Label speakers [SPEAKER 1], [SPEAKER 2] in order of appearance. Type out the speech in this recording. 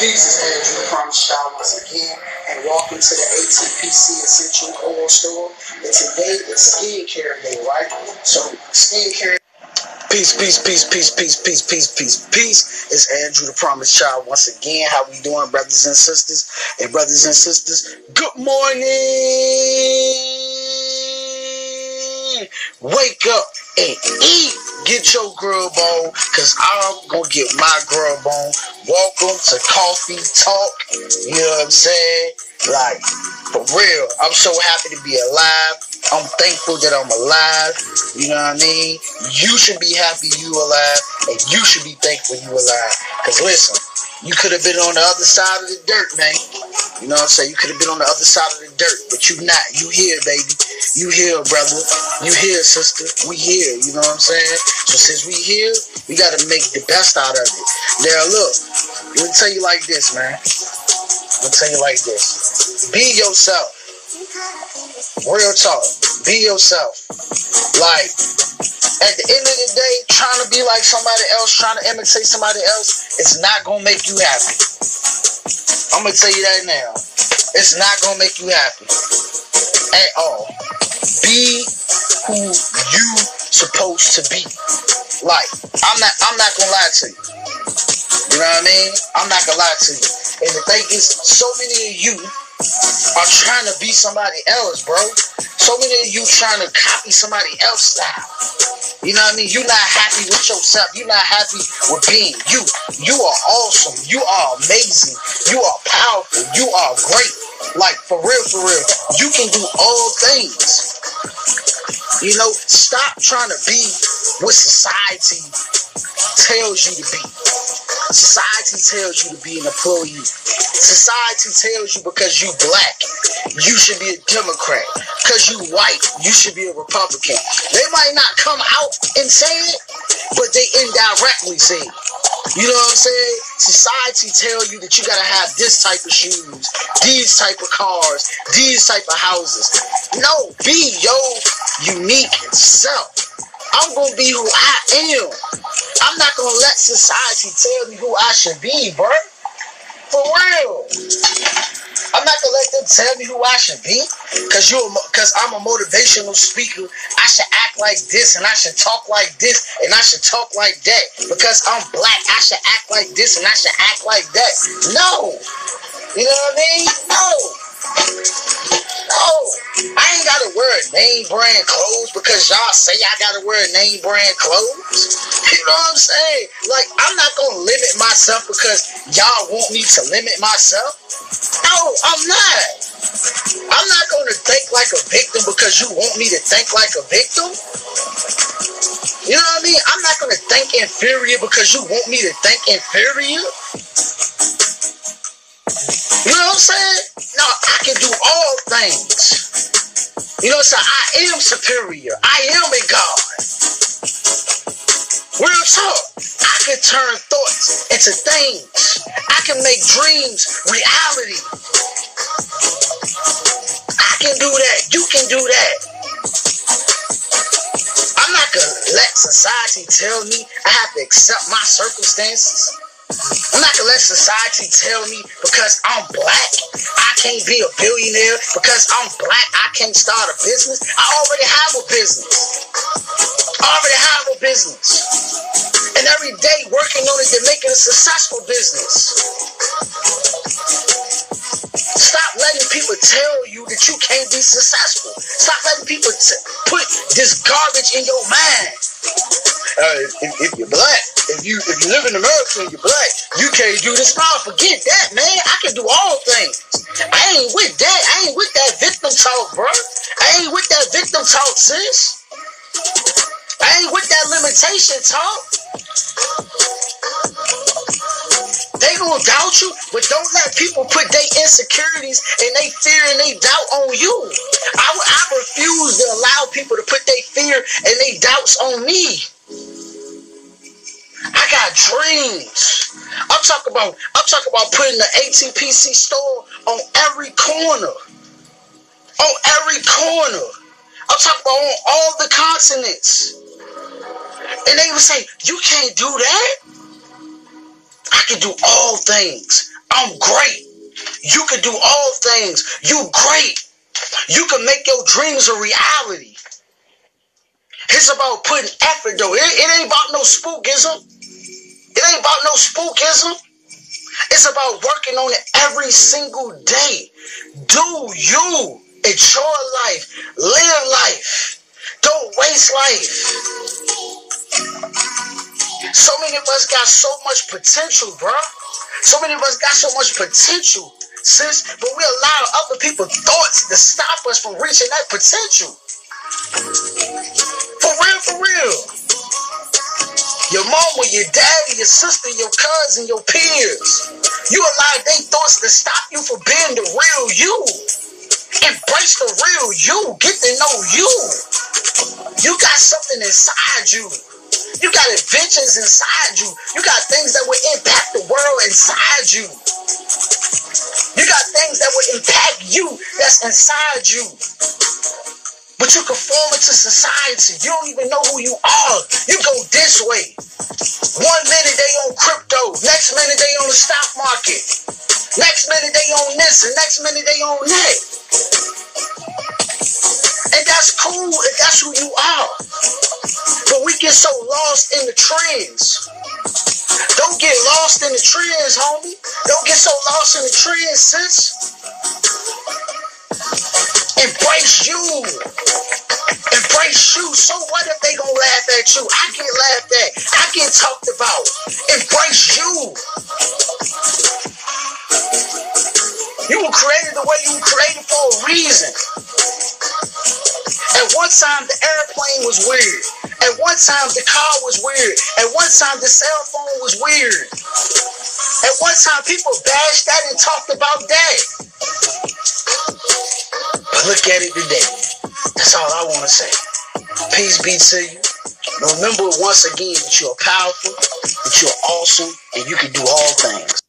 [SPEAKER 1] Peace is Andrew the Promise Child once again, and welcome to the ATPC Essential Oil Store. And today is skincare day, right? So skincare. Peace, peace, peace, peace, peace, peace, peace, peace, peace. It's Andrew the Promise Child once again. How we doing, brothers and sisters? And brothers and sisters, good morning. Wake up and eat. Get your grub on, cause I'm gonna get my grub on. Welcome to Coffee Talk. You know what I'm saying? Like, for real, I'm so happy to be alive. I'm thankful that I'm alive. You know what I mean? You should be happy you alive, and you should be thankful you alive. Cause listen, you could have been on the other side of the dirt, man. You know what I'm saying? You could have been on the other side of the dirt, but you not. You here, baby. You here, brother. You here, sister. We here. You know what I'm saying? So since we here, we gotta make the best out of it. Now look, let me tell you like this, man. Me tell you like this. Be yourself. Real talk. Be yourself. Like, at the end of the day, trying to be like somebody else, trying to imitate somebody else, it's not gonna make you happy. I'm gonna tell you that now. It's not gonna make you happy at all. Be who you supposed to be. Like, I'm not I'm not gonna lie to you. You know what I mean? I'm not gonna lie to you. And the thing is, so many of you are trying to be somebody else, bro. So many of you trying to copy somebody else's style. You know what I mean? You're not happy with yourself. You're not happy with being you. You are awesome. You are amazing. You are powerful. You are great. Like, for real, for real. You can do all things. You know, stop trying to be what society tells you to be. Society tells you to be an employee. Society tells you because you black, you should be a Democrat. Because you white, you should be a Republican. They might not come out and say it, but they indirectly say it. You know what I'm saying? Society tell you that you gotta have this type of shoes, these type of cars, these type of houses. No, be your unique self. I'm gonna be who I am. I'm not gonna let society tell me who I should be, bro. For real. I'm not gonna let them tell me who I should be, cause you, cause I'm a motivational speaker. I should act like this, and I should talk like this, and I should talk like that. Because I'm black, I should act like this, and I should act like that. No, you know what I mean? No. No, I ain't gotta wear name brand clothes because y'all say I gotta wear name brand clothes. You know what I'm saying? Like, I'm not gonna limit myself because y'all want me to limit myself. No, I'm not. I'm not gonna think like a victim because you want me to think like a victim. You know what I mean? I'm not gonna think inferior because you want me to think inferior. You know what I'm saying? Can do all things. You know, so I am superior. I am a God. Real talk. I can turn thoughts into things. I can make dreams reality. I can do that. You can do that. I'm not gonna let society tell me I have to accept my circumstances. I'm not gonna let society tell me because I'm black, I can't be a billionaire. Because I'm black, I can't start a business. I already have a business. I already have a business. And every day working on it make it a successful business. Stop letting people tell you that you can't be successful. Stop letting people t- put this garbage in your mind. Uh, if, if, you're black, if you if you live in America and you're black, you can't do this. Nah, forget that, man. I can do all things. I ain't with that. I ain't with that victim talk, bro. I ain't with that victim talk, sis. I ain't with that limitation talk. Gonna doubt you, but don't let people put their insecurities and they fear and they doubt on you. I, I refuse to allow people to put their fear and they doubts on me. I got dreams. I'm talking about I'm talking about putting the ATPC store on every corner. On every corner. I'm talking about on all the continents. And they would say, You can't do that? I can do all things. I'm great. You can do all things. You great. You can make your dreams a reality. It's about putting effort though. It, it ain't about no spookism. It ain't about no spookism. It's about working on it every single day. Do you enjoy life? Live life. Don't waste life. So many of us got so much potential, bro. So many of us got so much potential, sis, but we allow other people's thoughts to stop us from reaching that potential. For real, for real. Your mama, your daddy, your sister, your cousin, your peers. You allow their thoughts to stop you from being the real you. Embrace the real you. Get to know you. You got something inside you. You got adventures inside you. You got things that will impact the world inside you. You got things that will impact you that's inside you. But you conform it to society. You don't even know who you are. You go this way. One minute they on crypto. Next minute they on the stock market. Next minute they on this and next minute they on that. And that's cool if that's who you the trends, sis. Embrace you. Embrace you. So what if they gonna laugh at you? I get laughed at. I get talked about. Embrace you. You were created the way you were created for a reason. At one time, the airplane was weird. At one time, the car was weird. At one time, the cell phone was weird. At one time, people bashed that and talked about that. But look at it today. That's all I want to say. Peace be to you. Remember once again that you are powerful, that you are awesome, and you can do all things.